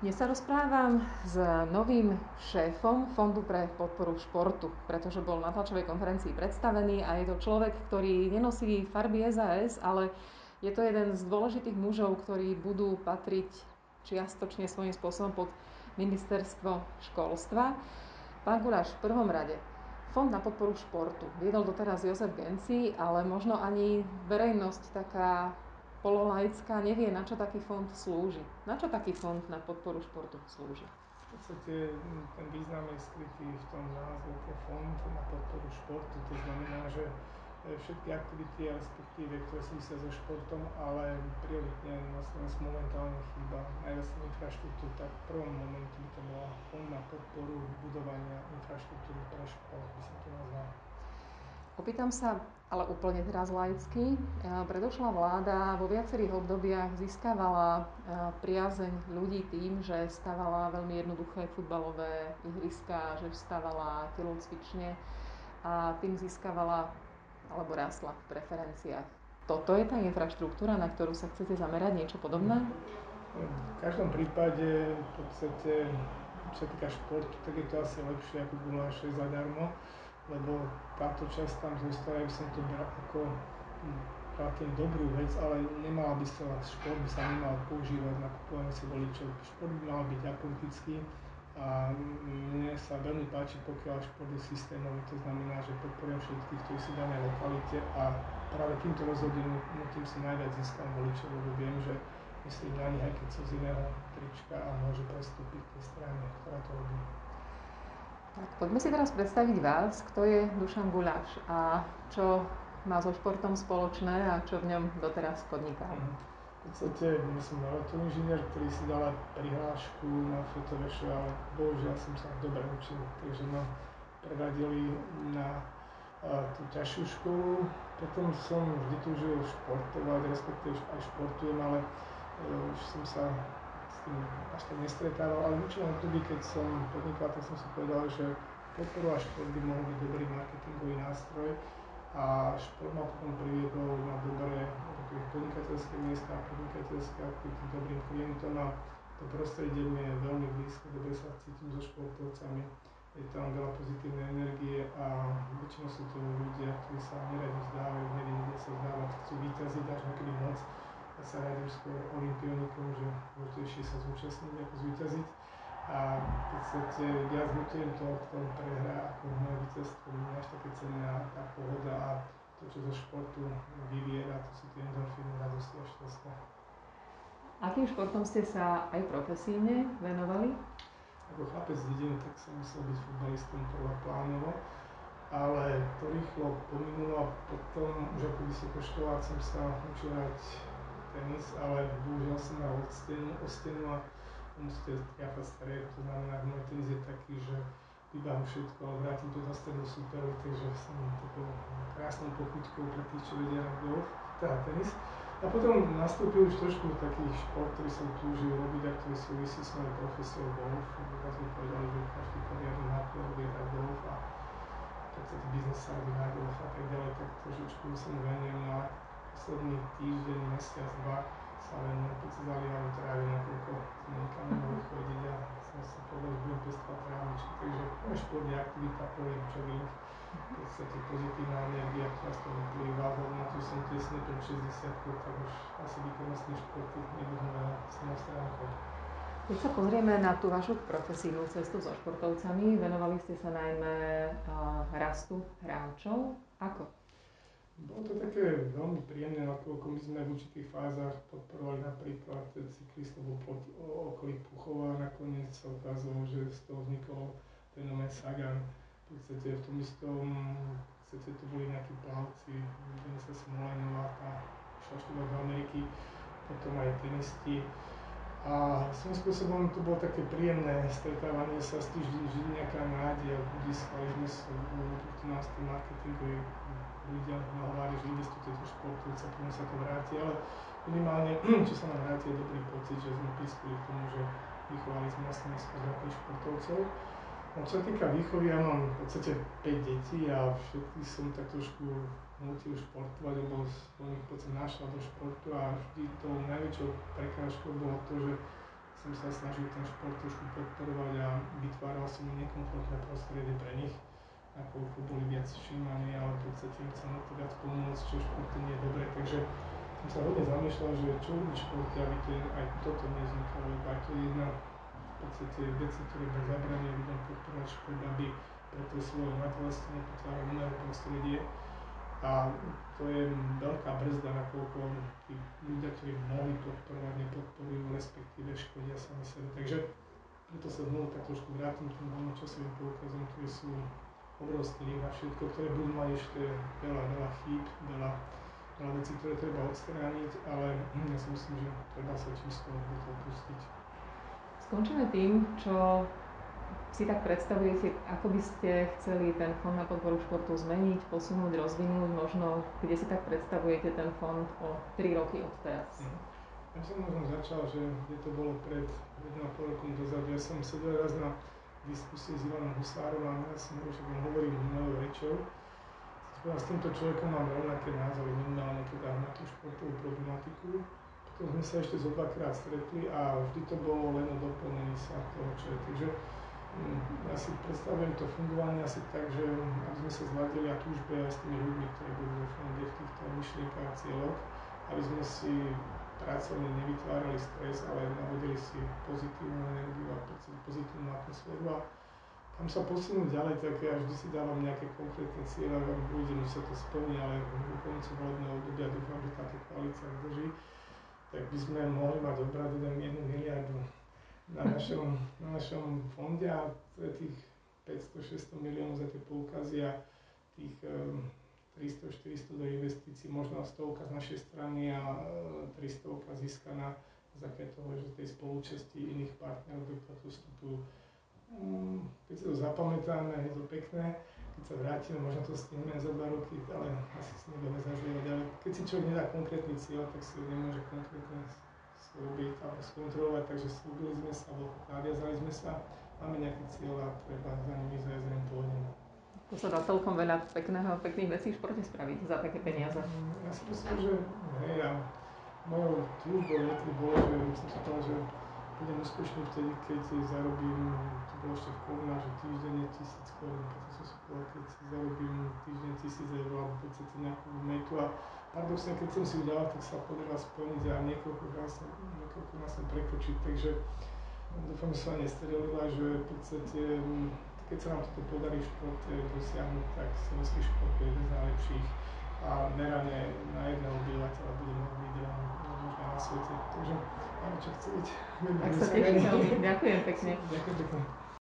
Dnes sa rozprávam s novým šéfom Fondu pre podporu športu, pretože bol na tlačovej konferencii predstavený a je to človek, ktorý nenosí farby SAS, ale je to jeden z dôležitých mužov, ktorí budú patriť čiastočne svojím spôsobom pod ministerstvo školstva. Pán Guláš, v prvom rade, Fond na podporu športu. Viedol doteraz Jozef Genci, ale možno ani verejnosť taká pololaická nevie, na čo taký fond slúži. Na čo taký fond na podporu športu slúži? V podstate mm, ten význam je skrytý v tom názve, to fond na podporu športu. To znamená, že e, všetky aktivity, respektíve, ktoré súvisia so športom, ale prioritne na Slovensku momentálne chýba najviac infraštruktúr, tak v prvom momente by to bola fond na podporu budovania infraštruktúry pre šport, by som to nazval. Opýtam sa, ale úplne teraz laicky. E, predošlá vláda vo viacerých obdobiach získavala e, priazeň ľudí tým, že stavala veľmi jednoduché futbalové ihriska, že stavala telocvične a tým získavala alebo rásla v preferenciách. Toto je tá infraštruktúra, na ktorú sa chcete zamerať, niečo podobné? V každom prípade v podstate, čo sa týka športu, tak je to asi lepšie ako guláše zadarmo lebo táto časť tam zostala, by som to bral ako hm, relatívne dobrú vec, ale nemala by sa, šport by sa nemal používať na kupovanie si voličov. Šport by mal byť apolitický a mne sa veľmi páči, pokiaľ šport je systémový, to znamená, že podporujem všetkých, ktorí sú dané lokalite a práve týmto rozhodnutím si najviac získam voličov, lebo viem, že myslím na nich, aj keď sú z iného trička a môže prestúpiť k tej strane, ktorá to robí. Tak poďme si teraz predstaviť vás, kto je Dušan Guláš a čo má so športom spoločné a čo v ňom doteraz podnikal. Mhm. V podstate ja som maratónny inžinier, ktorý si dala prihlášku na fotoveše, ale bohužiaľ som sa dobre učil, takže ma preradili na tú ťažšiu školu. Potom som vždy túžil športovať, respektíve aj športujem, ale uh, už som sa až tak nestretával, ale v určitom období, keď som podnikal, tak som si povedal, že podporu a šport by mohol byť dobrý marketingový nástroj. A šport ma potom priviedol na dobré podnikateľské miesta, podnikateľské aktivity dobrým klientom a to prostredie mi je veľmi blízko, dobre sa cítim so športovcami, je tam veľa pozitívnej energie a väčšinou sú to ľudia, ktorí sa neradi vzdávajú, nevedia sa vzdávať, chcú vyťaziť až niekedy moc skôr olimpionikom, že dôležitejšie sa zúčastniť ako zvíťaziť. A v podstate viac lutujem to, kto prehrá ako moje víťazstvo. Nie až také cenné a tá pohoda a to, čo zo športu vyviera, to sú tie endorfíny, radosti a šťastia. Akým športom ste sa aj profesíne venovali? Ako chlapec z dediny, tak som musel byť futbalistom prvoplánovo, ale to rýchlo pominulo a potom už ako vysokoškolák som sa učil hrať tenis, ale bohužiaľ som mal od stenu, o stenu a musíte triafať stred, to znamená, že môj tenis je taký, že vybám všetko, ale vrátim to na stredu superovi, takže som takou krásnou pochutkou pre tých, čo vedia golf, teda tenis. A potom nastúpil už trošku taký šport, ktorý som túžil robiť a ktorý súvisí s mojou profesiou golf. Raz mi povedali, že každý poriadny makler vie hrať golf a v podstate biznis sa robí na golf a tak ďalej, tak trošičku som venujem, ale posledný týždeň, mesiac, dva sa keď sa zalievajú trávy, nakoľko sme nikam nemohli chodiť a som si povedal, že budem pestovať trávičky. Takže môj šport je aktivita, pohyb, jogging, v podstate pozitívna energia, ktorá z toho vyplýva, na to, som tesne pred 60 tak už asi výkonnostné športy nebudú na strane chod. Keď sa pozrieme na tú vašu profesijnú cestu so športovcami, venovali ste sa najmä rastu hráčov. Ako? Bolo to také veľmi príjemné, nakoľko my sme v určitých fázach podporovali napríklad cyklistov okolí Puchova a nakoniec sa ukázalo, že z toho vznikol fenomén Sagan. V podstate v tom istom, v podstate to boli nejakí plavci, Denisa Smolajnová, tá išla študovať do Ameriky, potom aj tenisti. A svojím spôsobom to bolo také príjemné stretávanie sa s tým, že nejaká nádej a získali sme nás tí marketingoví ľudia nahovárali, že investujte do športu, potom sa to vráti, ale minimálne, čo sa nám vráti, je dobrý pocit, že sme prispeli k tomu, že vychovali sme na Slovensku zdatných športovcov. No čo sa týka výchovy, ja mám v podstate 5 detí a všetkých som tak trošku nutil športovať, lebo som ich podstate našla do športu a vždy tou najväčšou prekážkou bolo to, že som sa snažil ten šport trošku podporovať a vytváral som nekomfortné prostredie pre nich, nakoľko boli viac všímaní, ale v podstate im chcem to viac pomôcť, čo športu nie je dobré, takže som sa hodne zamýšľal, že čo robiť športe, aby to, aj toto nevznikalo, lebo aj to je jedna v podstate veci, ktoré by zabrania ľuďom podporovať šport, aby pre to svoje obyvateľstvo nepotvára umelé prostredie. A to je veľká brzda, nakoľko tí ľudia, ktorí mohli podporovať, nepodporujú, respektíve škodia sami sebe. Takže preto sa znovu tak trošku vrátim k tým časovým poukazom, ktoré sú obrovský na všetko, ktoré budú mať ešte veľa, veľa chýb, veľa, veľa vecí, ktoré treba odstrániť, ale ja si myslím, že treba sa čisto do toho pustiť. Skončíme tým, čo si tak predstavujete, ako by ste chceli ten fond na podporu športu zmeniť, posunúť, rozvinúť, možno kde si tak predstavujete ten fond o 3 roky od teraz? Mhm. Ja som možno začal, že kde to bolo pred 1,5 rokom dozadu. Ja som sedel raz na diskusii s Ivanom Husárom a ja som hovoril, on hovorím mojou rečou. S týmto človekom mám rovnaké názory, minimálne teda na tú športovú problematiku. Potom sme sa ešte zo dvakrát stretli a vždy to bolo len o doplnení sa toho, čo je. Takže ja si predstavujem to fungovanie asi tak, že aby sme sa zladili a túžbe aj s tými ľuďmi, ktorí budú vo fonde v týchto myšlienkach cieľoch, aby sme si pracovne nevytvárali stres, ale navodili si pozitívnu energiu a pozitívnu atmosféru a kam sa posunúť ďalej, tak ja vždy si dávam nejaké konkrétne cieľe, a budem, že sa to splní, ale v koncu volebného obdobia dúfam, že táto koalícia vydrží, tak by sme mohli mať obrad 1 miliardu na našom, na našom fonde a to tých 500-600 miliónov za tie poukazy a tých 300-400 do investícií, možno stovka z našej strany a 300 získaná základe toho, že tej spolúčasti iných partnerov do tohto vstupu. Mm, keď si to zapamätáme, je to pekné, keď sa vrátime, možno to stihneme za dva roky, ale asi si nebudeme zažívať. Ale keď si človek nedá konkrétny cieľ, tak si ho nemôže konkrétne slúbiť alebo skontrolovať, takže slúbili sme sa, alebo naviazali sme sa, máme nejaký cieľ a treba za nimi zajsť len pôjdeme. To sa dá celkom veľa pekného, pekných vecí v športe spraviť za také peniaze. Ja si myslím, že hej, a mojou túžbou vždy bolo, že som si povedal, že budem úspešný vtedy, keď zarobím, to bolo ešte v koruna, že týždenne tisíc korún, potom som si povedal, keď zarobím týždeň tisíc eur, alebo v podstate nejakú metu a paradoxne, keď som si ju tak sa podarilo splniť a niekoľkokrát som, niekoľkokrát som prekročiť, takže dúfam, že sa nestrelila, že v podstate, keď sa nám toto podarí v športe dosiahnuť, tak slovenský šport je jeden z najlepších a merane na jedného obyvateľa budeme lídrom možno na svete. Takže máme čo chcieť. Tak sa teším veľmi. Ďakujem pekne. Ďakujem pekne.